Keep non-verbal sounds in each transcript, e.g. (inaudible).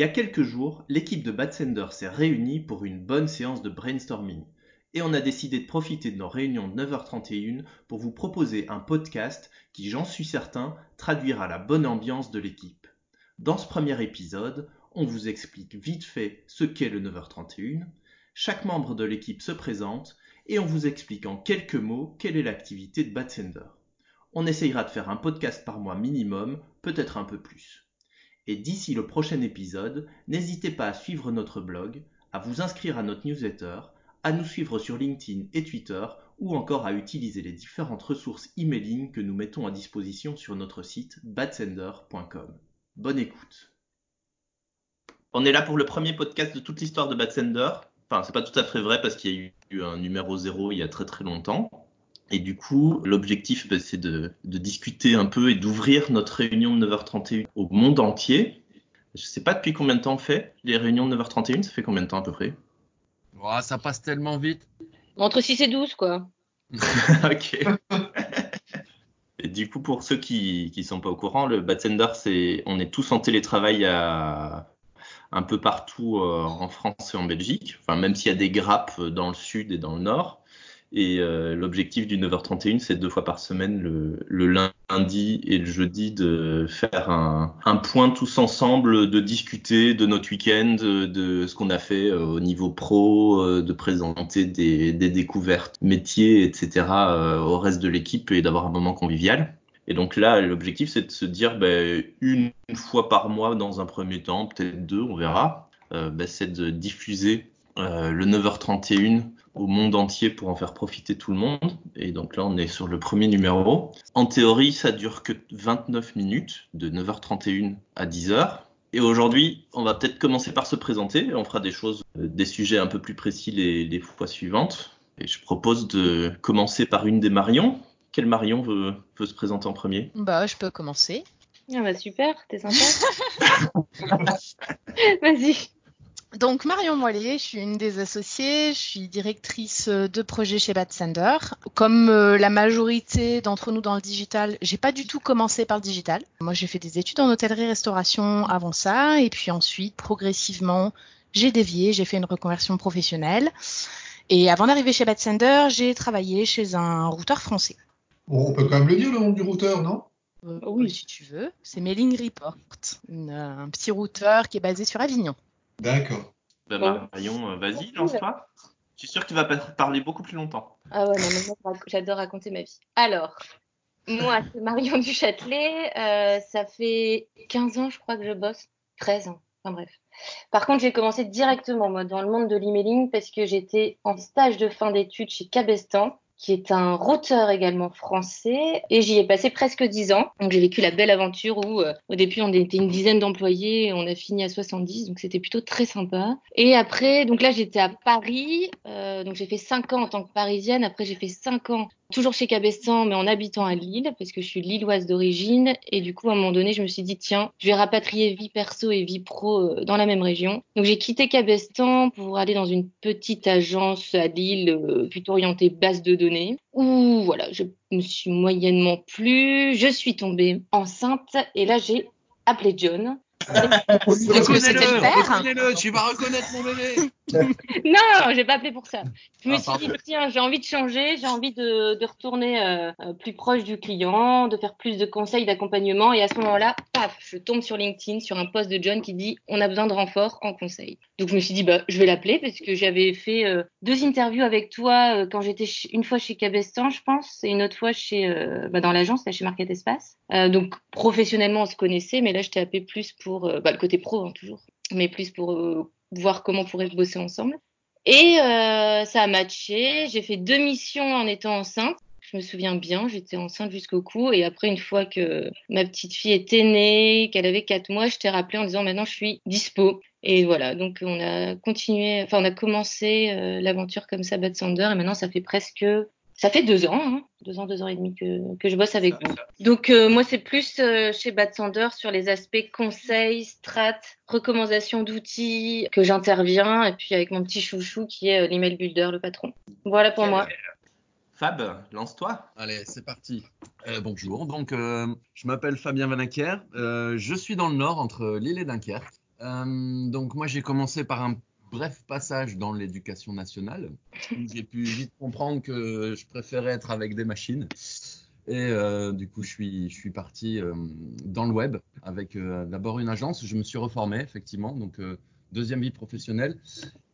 Il y a quelques jours, l'équipe de Batsender s'est réunie pour une bonne séance de brainstorming. Et on a décidé de profiter de nos réunions de 9h31 pour vous proposer un podcast qui, j'en suis certain, traduira la bonne ambiance de l'équipe. Dans ce premier épisode, on vous explique vite fait ce qu'est le 9h31, chaque membre de l'équipe se présente et on vous explique en quelques mots quelle est l'activité de Batsender. On essayera de faire un podcast par mois minimum, peut-être un peu plus. Et d'ici le prochain épisode, n'hésitez pas à suivre notre blog, à vous inscrire à notre newsletter, à nous suivre sur LinkedIn et Twitter, ou encore à utiliser les différentes ressources emailing que nous mettons à disposition sur notre site batsender.com. Bonne écoute. On est là pour le premier podcast de toute l'histoire de Batsender. Enfin, c'est pas tout à fait vrai parce qu'il y a eu un numéro zéro il y a très très longtemps. Et du coup, l'objectif, bah, c'est de, discuter un peu et d'ouvrir notre réunion de 9h31 au monde entier. Je sais pas depuis combien de temps on fait les réunions de 9h31, ça fait combien de temps à peu près? Ça passe tellement vite. Entre 6 et 12, quoi. (laughs) (laughs) ok. et du coup, pour ceux qui ne sont pas au courant, le Batsender, c'est on est tous en télétravail à un peu partout euh, en France et en Belgique, enfin, même s'il y a des grappes dans le sud et dans le nord. Et euh, l'objectif du 9h31, c'est deux fois par semaine, le, lundi et le jeudi, de faire un, un, point tous ensemble, de discuter de notre week-end, de ce qu'on a fait euh, au niveau pro, de présenter des, des découvertes métiers, etc. au reste de l'équipe et d'avoir un moment convivial. Et donc là, l'objectif, c'est de se dire ben, une fois par mois dans un premier temps, peut-être deux, on verra. Euh, ben, c'est de diffuser euh, le 9h31 au monde entier pour en faire profiter tout le monde. Et donc là, on est sur le premier numéro. En théorie, ça dure que 29 minutes, de 9h31 à 10h. Et aujourd'hui, on va peut-être commencer par se présenter. On fera des choses, euh, des sujets un peu plus précis les, les fois suivantes. Et je propose de commencer par une des Marion. Quel Marion veut, se présenter en premier? Bah, je peux commencer. Ah bah super, t'es sympa. (laughs) Vas-y. Donc Marion Moillet, je suis une des associées, je suis directrice de projet chez Bad Sender. Comme euh, la majorité d'entre nous dans le digital, j'ai pas du tout commencé par le digital. Moi, j'ai fait des études en hôtellerie-restauration avant ça, et puis ensuite, progressivement, j'ai dévié, j'ai fait une reconversion professionnelle. Et avant d'arriver chez Bad Sender, j'ai travaillé chez un routeur français on peut quand même le dire, le nom du routeur, non? Euh, Oui, si tu veux. C'est Mailing Report, un petit routeur qui est basé sur Avignon. D'accord. Bah, Marion, euh, vas-y, lance-toi. Je suis sûr que tu vas parler beaucoup plus longtemps. Ah ouais, non, moi, j'adore raconter ma vie. Alors, moi, (laughs) c'est Marion du Châtelet. Euh, ça fait 15 ans, je crois, que je bosse. 13 ans. Enfin bref. Par contre, j'ai commencé directement moi, dans le monde de l'emailing parce que j'étais en stage de fin d'études chez Cabestan qui est un routeur également français. Et j'y ai passé presque dix ans. Donc j'ai vécu la belle aventure où euh, au début on était une dizaine d'employés, on a fini à 70, donc c'était plutôt très sympa. Et après, donc là j'étais à Paris, euh, donc j'ai fait cinq ans en tant que parisienne. Après j'ai fait cinq ans toujours chez Cabestan, mais en habitant à Lille, parce que je suis lilloise d'origine. Et du coup, à un moment donné, je me suis dit, tiens, je vais rapatrier vie perso et vie pro euh, dans la même région. Donc, j'ai quitté Cabestan pour aller dans une petite agence à Lille, euh, plutôt orientée base de données, où, voilà, je me suis moyennement plu. Je suis tombée enceinte et là, j'ai appelé John. (laughs) Reconnais-le, tu vas reconnaître mon bébé. (laughs) non, j'ai pas appelé pour ça. Je me ah, suis dit, tiens, j'ai envie de changer, j'ai envie de, de retourner euh, euh, plus proche du client, de faire plus de conseils, d'accompagnement. Et à ce moment-là, paf, je tombe sur LinkedIn, sur un post de John qui dit, on a besoin de renfort en conseil. Donc je me suis dit, bah, je vais l'appeler parce que j'avais fait euh, deux interviews avec toi quand j'étais une fois chez Cabestan, je pense, et une autre fois chez, bah, dans l'agence, chez Market Espace. donc professionnellement, on se connaissait, mais là, je t'ai appelé plus pour bah, le côté pro, hein, toujours, mais plus pour voir comment on pourrait bosser ensemble. Et euh, ça a matché. J'ai fait deux missions en étant enceinte. Je me souviens bien, j'étais enceinte jusqu'au cou. Et après, une fois que ma petite fille était née, qu'elle avait quatre mois, je t'ai rappelé en disant maintenant je suis dispo. Et voilà, donc on a continué, enfin on a commencé euh, l'aventure comme ça, Bad Sander, et maintenant ça fait presque ça fait deux ans, hein, deux ans, deux ans et demi que, que je bosse avec vous. Donc euh, moi c'est plus euh, chez Bad Sander sur les aspects conseils, strat, recommandations d'outils que j'interviens et puis avec mon petit chouchou qui est euh, l'email builder, le patron. Voilà pour moi. Fab, lance-toi. Allez, c'est parti. bonjour, donc je m'appelle Fabien Vanacker. je suis dans le nord entre Lille et Dunkerque. Euh, donc moi j'ai commencé par un bref passage dans l'éducation nationale où (laughs) j'ai pu vite comprendre que je préférais être avec des machines. Et euh, du coup, je suis, je suis parti euh, dans le web avec euh, d'abord une agence. Je me suis reformé, effectivement, donc deuxième vie professionnelle.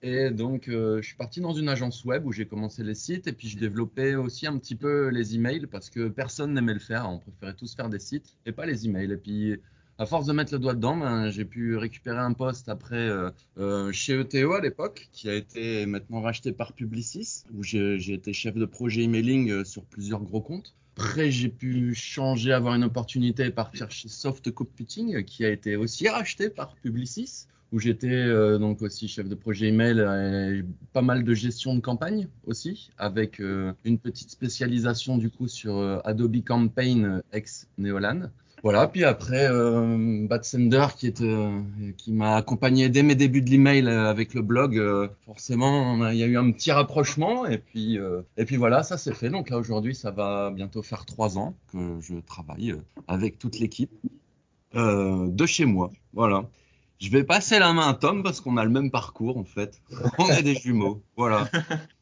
Et donc, je suis parti dans une agence web où j'ai commencé les sites et puis je développais aussi un petit peu les emails parce que personne n'aimait le faire. On préférait tous faire des sites et pas les emails. Et puis, à force de mettre le doigt dedans, ben, j'ai pu récupérer un poste après euh, euh, chez ETO à l'époque, qui a été maintenant racheté par Publicis, où j'ai été chef de projet emailing euh, sur plusieurs gros comptes. Après, j'ai pu changer, avoir une opportunité et partir chez Soft Computing, qui a été aussi racheté par Publicis, où j'étais donc aussi chef de projet email et pas mal de gestion de campagne aussi, avec une petite spécialisation du coup sur Adobe Campaign ex Neolan. Voilà, puis après, euh, Bad Sender qui, euh, qui m'a accompagné dès mes débuts de l'email euh, avec le blog, euh, forcément, il y a eu un petit rapprochement, et puis, euh, et puis voilà, ça s'est fait. Donc là, aujourd'hui, ça va bientôt faire trois ans que je travaille avec toute l'équipe de chez moi. Voilà. Je vais passer la main à Tom parce qu'on a le même parcours, en fait. On est des jumeaux. Voilà. (laughs)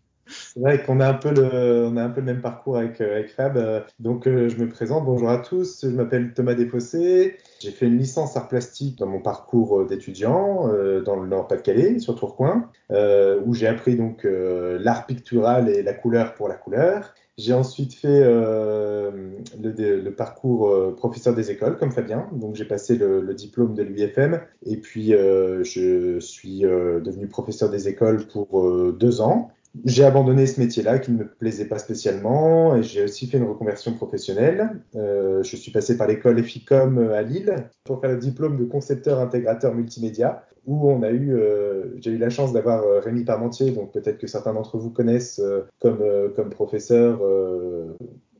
Vrai qu'on a un peu le, on a un peu le même parcours avec, euh, avec Fab. Euh, Donc, euh, je me présente. Bonjour à tous. Je m'appelle Thomas Desfossés. J'ai fait une licence art plastique dans mon parcours d'étudiant dans le Nord-Pas-de-Calais, sur Tourcoing, où j'ai appris donc l'art pictural et la couleur pour la couleur. J'ai ensuite fait le, le parcours professeur des écoles, comme Fabien. Donc, j'ai passé le, le diplôme de l'UIFM. Et puis, je suis devenu professeur des écoles pour deux ans. J'ai abandonné ce métier-là qui ne me plaisait pas spécialement et j'ai aussi fait une reconversion professionnelle. Euh, je suis passé par l'école EFICOM à Lille pour faire le diplôme de concepteur intégrateur multimédia où on a eu, euh, j'ai eu la chance d'avoir euh, Rémi Parmentier, donc peut-être que certains d'entre vous connaissent comme, comme professeur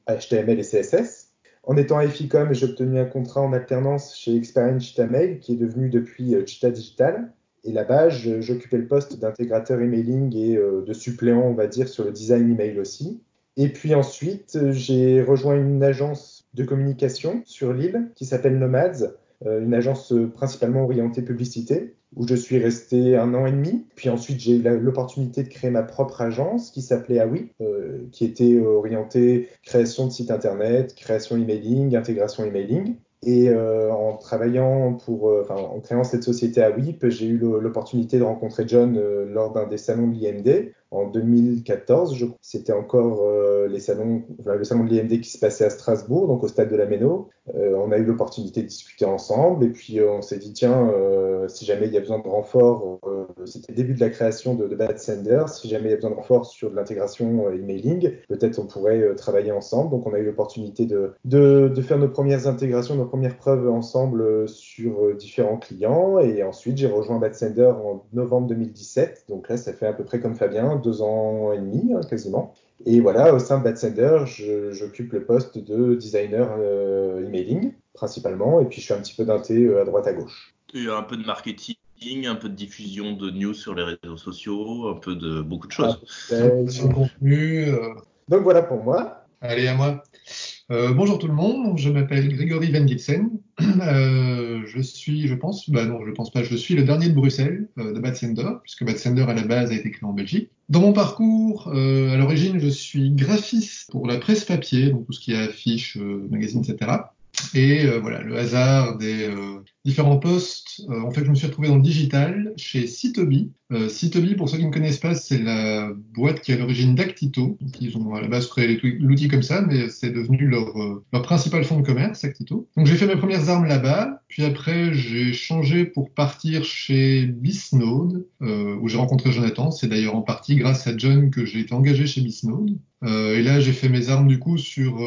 HTML et CSS. En étant à EFICOM, j'ai obtenu un contrat en alternance chez Experience Cheetah Mail qui est devenu depuis Cheetah Digital. Et là-bas, j'occupais le poste d'intégrateur emailing et euh, de suppléant, on va dire, sur le design email aussi. Et puis ensuite, euh, j'ai rejoint une agence de communication sur l'île qui s'appelle Nomads, euh, une agence principalement orientée publicité, où je suis resté un an et demi. Puis ensuite, j'ai eu l'opportunité de créer ma propre agence qui s'appelait Awi, qui était orientée création de site internet, création emailing, intégration emailing. Et euh, en travaillant pour, euh, en créant cette société à WIP, j'ai eu l'opportunité de rencontrer John euh, lors d'un des salons de l'IMD en 2014. Je crois. C'était encore les salons, le salon de l'IMD qui se passait à Strasbourg, donc au stade de la Méno. On a eu l'opportunité de discuter ensemble et puis on s'est dit tiens, euh, si jamais il y a besoin de renfort, euh, c'était le début de la création de, de Bad Sender. Si jamais il y a besoin de renfort sur de l'intégration euh, emailing, peut-être on pourrait euh, travailler ensemble. Donc on a eu l'opportunité de, faire nos premières intégrations, nos premières preuves ensemble sur différents clients. Et ensuite j'ai rejoint Bad Sender en novembre 2017. Donc là ça fait à peu près comme Fabien, deux ans et demi hein, quasiment. Et voilà, au sein de Bad Sender, j'occupe le poste de designer emailing principalement, et puis je fais un petit peu d'inté à droite à gauche. Et un peu de marketing, un peu de diffusion de news sur les réseaux sociaux, un peu de beaucoup de choses. Sur le contenu. euh, Donc voilà pour moi. Allez, à moi. Euh, bonjour tout le monde, je m'appelle Grégory Van Gitsen. Euh, je suis, je pense, bah non, je pense pas, je suis le dernier de Bruxelles, euh, de Bad Sender, puisque Bad Sender à la base a été créé en Belgique. Dans mon parcours, euh, à l'origine, je suis graphiste pour la presse papier, donc tout ce qui est affiches, euh, magazines, etc. Et euh, voilà, le hasard des euh, différents postes, euh, en fait, je me suis retrouvé dans le digital chez Citobi. Citobi, pour ceux qui ne connaissent pas, c'est la boîte qui est à l'origine d'Actito. Ils ont à la base créé l'outil comme ça, mais c'est devenu leur, leur principal fonds de commerce, Actito. Donc, j'ai fait mes premières armes là-bas. Puis après, j'ai changé pour partir chez Bisnode, où j'ai rencontré Jonathan. C'est d'ailleurs en partie grâce à John que j'ai été engagé chez Bisnode. Et là, j'ai fait mes armes du coup sur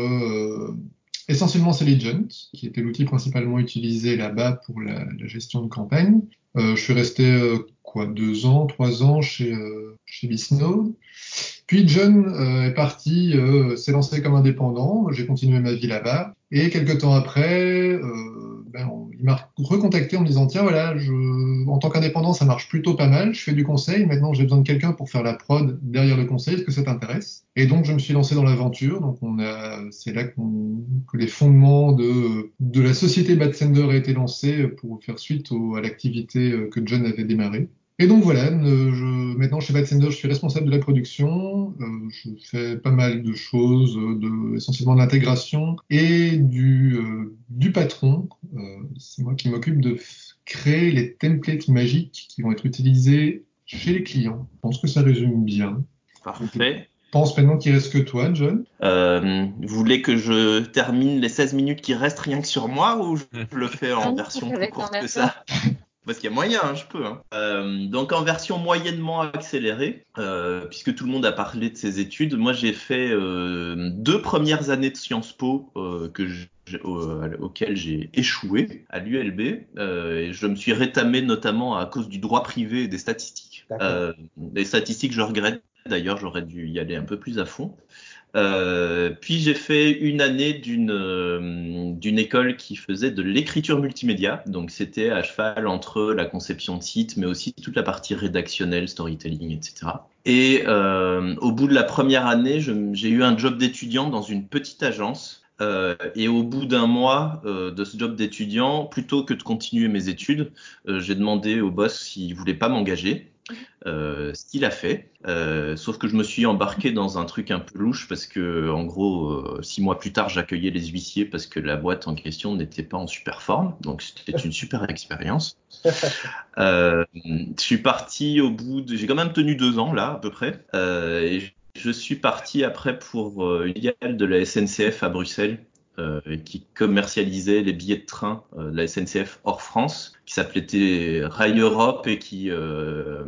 essentiellement Selligent, qui était l'outil principalement utilisé là-bas pour la, la gestion de campagne. Euh, je suis resté euh, quoi deux ans, trois ans chez euh, chez Bisnode. Puis John euh, est parti, euh, s'est lancé comme indépendant. J'ai continué ma vie là-bas. Et quelques temps après, euh, ben, il m'a recontacté en me disant tiens voilà, en tant qu'indépendant ça marche plutôt pas mal, je fais du conseil, maintenant j'ai besoin de quelqu'un pour faire la prod derrière le conseil, est-ce que ça t'intéresse? Et donc je me suis lancé dans l'aventure, donc on a, c'est là que les fondements de, la société Bad Sender ont été lancés pour faire suite à l'activité que John avait démarrée. Et donc voilà, je, maintenant chez Bad Sender, je suis responsable de la production. Euh, je fais pas mal de choses, de, essentiellement de l'intégration et du, euh, du patron. Euh, c'est moi qui m'occupe de créer les templates magiques qui vont être utilisés chez les clients. Je pense que ça résume bien. Parfait. Je pense maintenant qu'il reste que toi, John. Euh, vous voulez que je termine les 16 minutes qui restent rien que sur moi ou je le fais en version plus courte que ça? Parce qu'il y a moyen, hein, je peux. Hein. Euh, donc en version moyennement accélérée, euh, puisque tout le monde a parlé de ses études, moi j'ai fait euh, deux premières années de Sciences Po que auxquelles j'ai échoué à l'ULB et je me suis rétamé notamment à cause du droit privé et des statistiques. les statistiques, je regrette. D'ailleurs, j'aurais dû y aller un peu plus à fond. Euh, puis j'ai fait une année d'une euh, d'une école qui faisait de l'écriture multimédia, donc c'était à cheval entre la conception de site, mais aussi toute la partie rédactionnelle, storytelling, etc. Et euh, au bout de la première année, j'ai eu un job d'étudiant dans une petite agence. Et au bout d'un mois de ce job d'étudiant, plutôt que de continuer mes études, j'ai demandé au boss s'il voulait pas m'engager. Euh, ce qu'il a fait. Euh, sauf que je me suis embarqué dans un truc un peu louche parce que, en gros, euh, six mois plus tard, j'accueillais les huissiers parce que la boîte en question n'était pas en super forme. Donc, c'était une super expérience. (laughs) je suis parti au bout de. J'ai quand même tenu deux ans là, à peu près. et je suis parti après pour une filiale de la SNCF à Bruxelles qui commercialisait les billets de train euh, de la SNCF hors France, qui s'appelait Rail Europe et qui euh,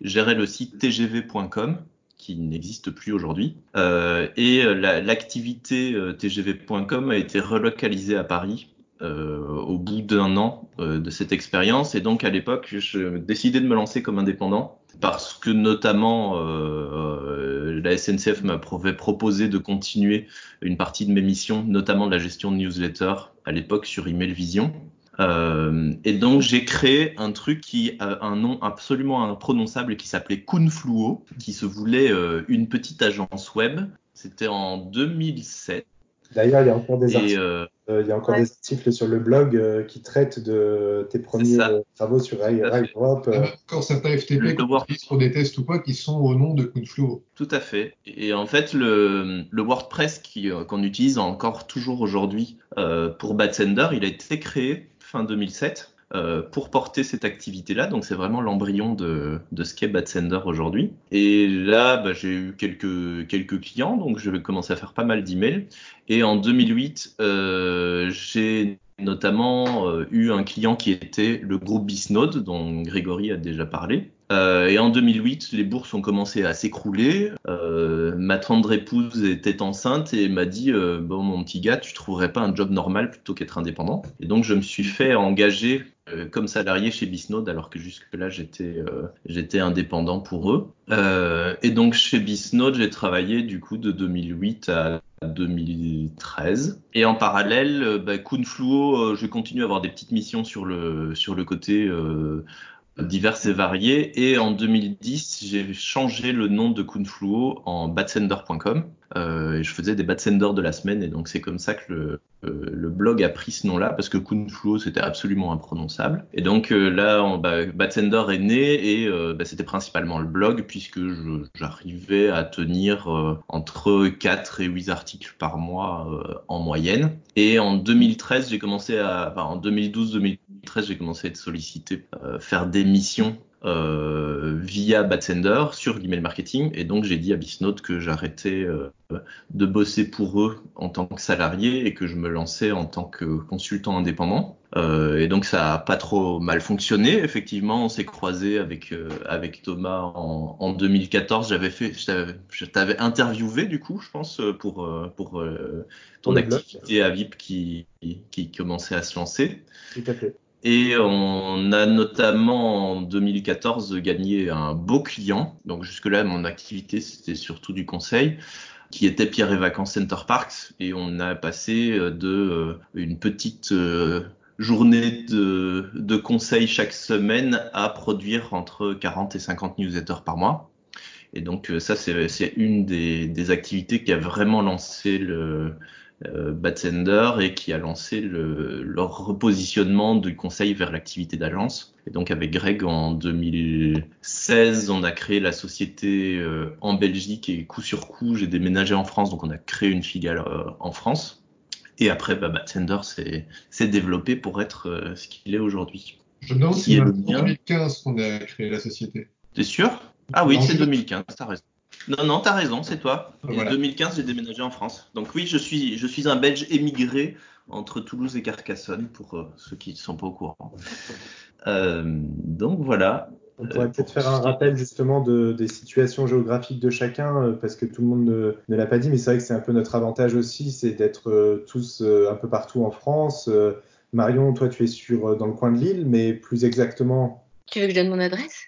gérait le site tgv.com qui n'existe plus aujourd'hui. Euh, et l'activité tgv.com a été relocalisée à Paris euh, au bout d'un an euh, de cette expérience. Et donc à l'époque, je décidais de me lancer comme indépendant parce que notamment euh, la SNCF m'avait proposé de continuer une partie de mes missions, notamment de la gestion de newsletter à l'époque sur Email Vision. Euh, et donc j'ai créé un truc qui a un nom absolument imprononçable qui s'appelait Kunfluo, qui se voulait euh, une petite agence web. C'était en 2007. D'ailleurs, il y a encore des articles, euh, euh, il y a encore des articles sur le blog euh, qui traitent de tes premiers travaux sur Rail Europe. Ah, encore certains FTP pour des tests ou quoi qui sont au nom de Kunfluo. Tout à fait. Et en fait, le, le WordPress qu'on utilise encore toujours aujourd'hui pour Batsender, il a été créé fin 2007 euh, pour porter cette activité-là. Donc c'est vraiment l'embryon de, de ce qu'est Batsender aujourd'hui. Et là, bah, j'ai eu quelques, quelques clients, donc je vais commencer à faire pas mal d'emails. Et en 2008, euh, j'ai notamment euh, eu un client qui était le groupe Bisnode, dont Grégory a déjà parlé. Euh, et en 2008, les bourses ont commencé à s'écrouler. Euh, ma tendre épouse était enceinte et m'a dit bon mon petit gars, tu trouverais pas un job normal plutôt qu'être indépendant. Et donc je me suis fait engager euh, comme salarié chez Bisnode alors que jusque-là j'étais euh, indépendant pour eux. Euh, et donc chez Bisnode j'ai travaillé du coup de 2008 à 2013. Et en parallèle, bah, Kunfluo, j'ai continué à avoir des petites missions sur le côté diverses et variées. Et en 2010, j'ai changé le nom de Kunfluo en batsender.com. Euh, je faisais des batsenders de la semaine. Et donc, c'est comme ça que le, euh, le blog a pris ce nom-là parce que Kunfluo, c'était absolument imprononçable. Et donc, euh, là, on, bah, est né et euh, bah, c'était principalement le blog puisque j'arrivais à tenir euh, entre 4 et 8 articles par mois en moyenne. Et en 2013, j'ai commencé à, enfin, en 2012-2013, j'ai commencé à être sollicité, faire des missions euh, via Batsender sur l'email marketing. Et donc, j'ai dit à Bisnote que j'arrêtais euh, de bosser pour eux en tant que salarié et que je me lançais en tant que consultant indépendant. Euh, et donc, ça a pas trop mal fonctionné. Effectivement, on s'est croisé avec avec Thomas en, en 2014. J'avais fait, je t'avais interviewé du coup, je pense, pour pour ton activité à VIP qui qui commençait à se lancer. Tout à fait. Et on a notamment en 2014 gagné un beau client. Donc jusque-là, mon activité, c'était surtout du conseil qui était Pierre et Vacances Center Parks et on a passé de euh, une petite euh, journée de, de conseils chaque semaine à produire entre 40 et 50 newsletters par mois. Et donc ça, c'est une des, activités qui a vraiment lancé le, euh, Batsender et qui a lancé le, leur repositionnement du conseil vers l'activité d'agence. Et donc avec Greg en 2016, on a créé la société euh, en Belgique et coup sur coup, j'ai déménagé en France, donc on a créé une filiale euh, en France. Et après, bah, Batsender s'est développé pour être euh, ce qu'il est aujourd'hui. Je me demande si c'est en 2015 qu'on a créé la société. T'es sûr? Ah oui, c'est 2015, t'as raison. Non, non, t'as raison, c'est toi. En 2015, j'ai déménagé en France. Donc oui, je suis, je suis un Belge émigré entre Toulouse et Carcassonne, pour euh, ceux qui ne sont pas au courant. Euh, donc voilà. On pourrait peut-être faire un rappel justement de, des situations géographiques de chacun, euh, parce que tout le monde ne, ne l'a pas dit, mais c'est vrai que c'est un peu notre avantage aussi, c'est d'être tous un peu partout en France. Marion, toi, tu es sur, dans le coin de Lille, mais plus exactement. Tu veux que je donne mon adresse?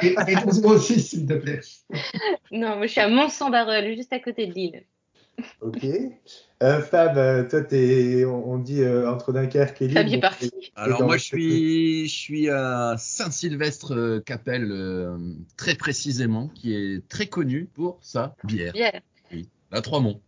Réponds-moi aussi, s'il te plaît. Non, moi je suis à Mont-Saint-Barreul, juste à côté de Lille. Ok. Euh, Fab, euh, toi, es, on, dit euh, entre Dunkerque et Lille. Fab est parti. Alors moi, je suis, je suis à Saint-Sylvestre-Capelle, euh, très précisément, qui est très connu pour sa bière. Bière. Oui, la Trois-Monts.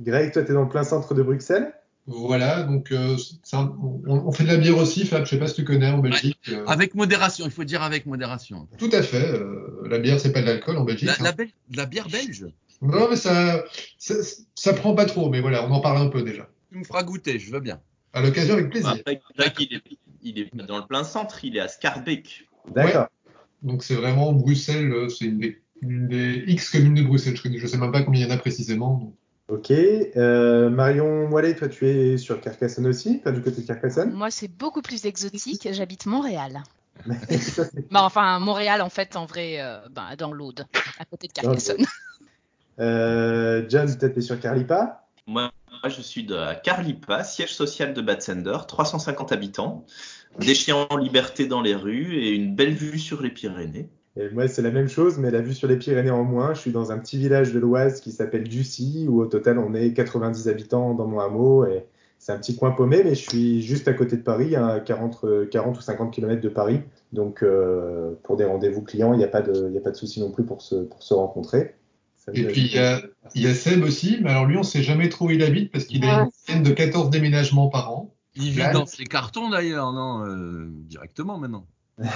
Greg, toi, tu es dans le plein centre de Bruxelles? Voilà, donc euh, un, on, on, fait de la bière aussi, Fab, je sais pas si tu connais en Belgique. Euh... Avec modération, il faut dire avec modération. Tout à fait, euh, la bière c'est pas de l'alcool en Belgique. La, hein. la, la, bière belge? Non mais ça, ça, ça, prend pas trop, mais voilà, on en parle un peu déjà. Tu me feras goûter, je veux bien. À l'occasion avec plaisir. Après, il, est, il est dans le plein centre, il est à Scarbeck. D'accord. Ouais. Donc c'est vraiment Bruxelles, c'est une des, une des X communes de Bruxelles, je, je sais même pas combien il y en a précisément. Donc. Ok. Euh, Marion Moilet, toi, tu es sur Carcassonne aussi, pas du côté de Carcassonne Moi, c'est beaucoup plus exotique. J'habite Montréal. (laughs) bah, enfin, Montréal, en fait, en vrai, euh, bah, dans l'Aude, à côté de Carcassonne. (laughs) Euh, John, es sur Carlipa Moi, je suis de Carlipa, siège social de Batsender, 350 habitants, des chiens en liberté dans les rues et une belle vue sur les Pyrénées. Et moi, c'est la même chose, mais la vue sur les Pyrénées en moins. Je suis dans un petit village de l'Oise qui s'appelle Ducy, où au total, on est 90 habitants dans mon hameau. Et c'est un petit coin paumé, mais je suis juste à côté de Paris, à 40, 40 ou 50 km de Paris. Donc, euh, pour des rendez-vous clients, il n'y a pas de, a pas de souci non plus pour se, pour se rencontrer. Ça et puis, il y, a, il y a Seb aussi, mais alors lui, on ne sait jamais trop où il habite parce qu'il a une scène de 14 déménagements par an. Il vit dans ses cartons d'ailleurs, non euh, Directement maintenant. (laughs)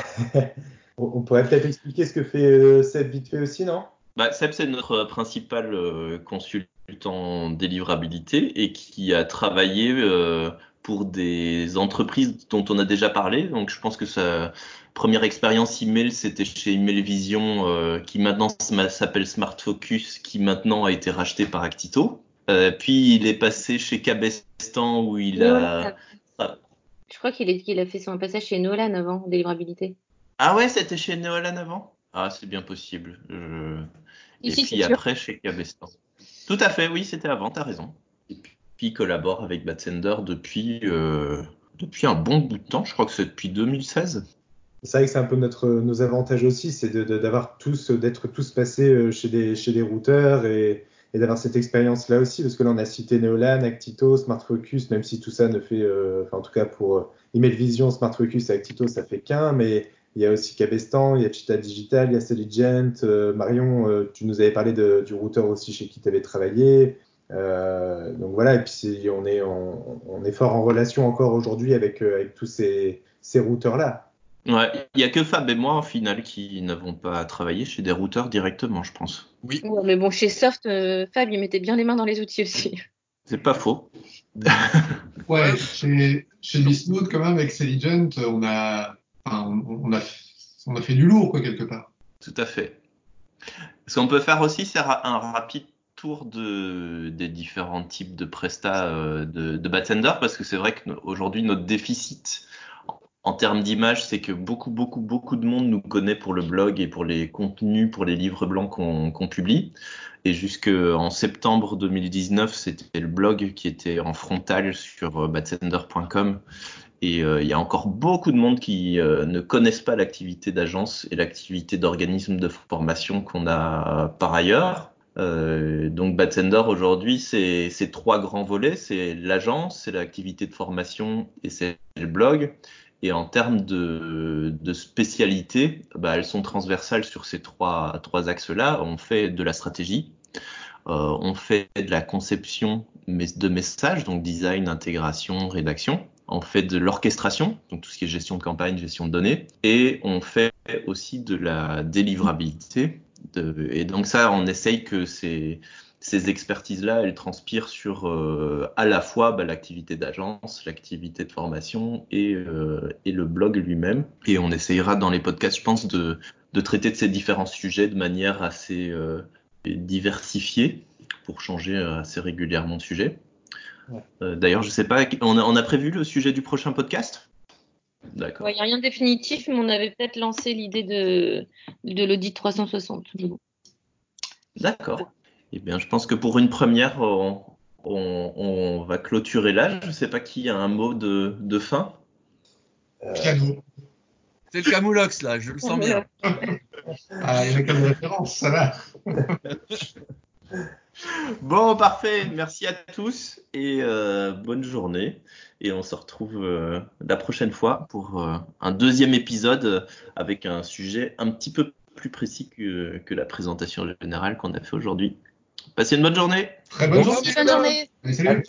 On pourrait peut-être expliquer ce que fait euh, Seb vite fait aussi, non? Bah, Seb, c'est notre principal euh, consultant délivrabilité et qui a travaillé euh, pour des entreprises dont on a déjà parlé. Donc, je pense que sa première expérience email, c'était chez Email Vision, euh, qui maintenant s'appelle Smart Focus, qui maintenant a été racheté par Actito. Euh, puis, il est passé chez Cabestan où il a. Je crois qu'il qu a fait son passage chez Nolan avant, délivrabilité. Ah ouais, c'était chez Neolan avant? Ah, c'est bien possible. Je... Ici, et puis après, chez Cabestan. Tout à fait, oui, c'était avant, t'as raison. Et puis, il collabore avec Batsender depuis, euh, depuis un bon bout de temps, je crois que c'est depuis 2016. C'est vrai que c'est un peu notre, nos avantages aussi, c'est d'avoir tous, d'être tous passés euh, chez des, chez des routeurs et, et d'avoir cette expérience-là aussi, parce que là, on a cité Neolan, Actito, Smart Focus, même si tout ça ne fait, euh, enfin, en tout cas pour Email Vision, Smart Focus et Actito, ça fait qu'un, mais il y a aussi Cabestan, il y a Chita Digital, il y a Celigent. Euh, Marion, euh, tu nous avais parlé de, du routeur aussi chez qui tu avais travaillé. Euh, donc voilà, et puis on est, on, on, est fort en relation encore aujourd'hui avec, euh, avec tous ces, ces routeurs-là. Ouais, il n'y a que Fab et moi, au final, qui n'avons pas travaillé chez des routeurs directement, je pense. Oui. Ouais, mais bon, chez Soft, Fab, il mettait bien les mains dans les outils aussi. C'est pas faux. ouais, chez, chez Bismuth, quand même, avec Celigent, on a, On, a, fait du lourd, quoi, quelque part. Tout à fait. Ce qu'on peut faire aussi, c'est un rapide tour de, des différents types de prestats euh, de, de Batsender, parce que c'est vrai qu'aujourd'hui, notre déficit en termes d'image, c'est que beaucoup, beaucoup, beaucoup de monde nous connaît pour le blog et pour les contenus, pour les livres blancs qu'on qu publie. Et jusqu'en septembre 2019, c'était le blog qui était en frontal sur batsender.com et euh, il y a encore beaucoup de monde qui euh, ne connaissent pas l'activité d'agence et l'activité d'organisme de formation qu'on a par ailleurs. Euh, donc Batsender aujourd'hui, c'est trois grands volets, c'est l'agence, c'est l'activité de formation et c'est le blog. Et en termes de, de spécialité, bah, elles sont transversales sur ces trois, trois axes-là. On fait de la stratégie, euh, on fait de la conception de messages, donc design, intégration, rédaction. On fait de l'orchestration, donc tout ce qui est gestion de campagne, gestion de données. Et on fait aussi de la délivrabilité. Et donc ça, on essaye que ces, ces expertises-là, elles transpirent sur euh, à la fois bah, l'activité d'agence, l'activité de formation et, euh, et le blog lui-même. Et on essayera dans les podcasts, je pense, de, de traiter de ces différents sujets de manière assez euh, diversifiée pour changer assez régulièrement de sujet. Ouais. D'ailleurs, je sais pas, on a, on a prévu le sujet du prochain podcast? D'accord. Il n'y a rien de définitif, mais on avait peut-être lancé l'idée de, de l'audit 360. D'accord. Eh bien, je pense que pour une première, on, on, on va clôturer là. Je ne sais pas qui a un mot de, de fin. Euh... C'est le Camoulox, là, je le sens bien. (laughs) ah, il y a comme référence, ça va. (laughs) (laughs) bon, parfait. Merci à tous et euh, bonne journée. Et on se retrouve euh, la prochaine fois pour euh, un deuxième épisode avec un sujet un petit peu plus précis que, que la présentation générale qu'on a fait aujourd'hui. Passez une bonne journée. Très bonne Bonne journée. Salut.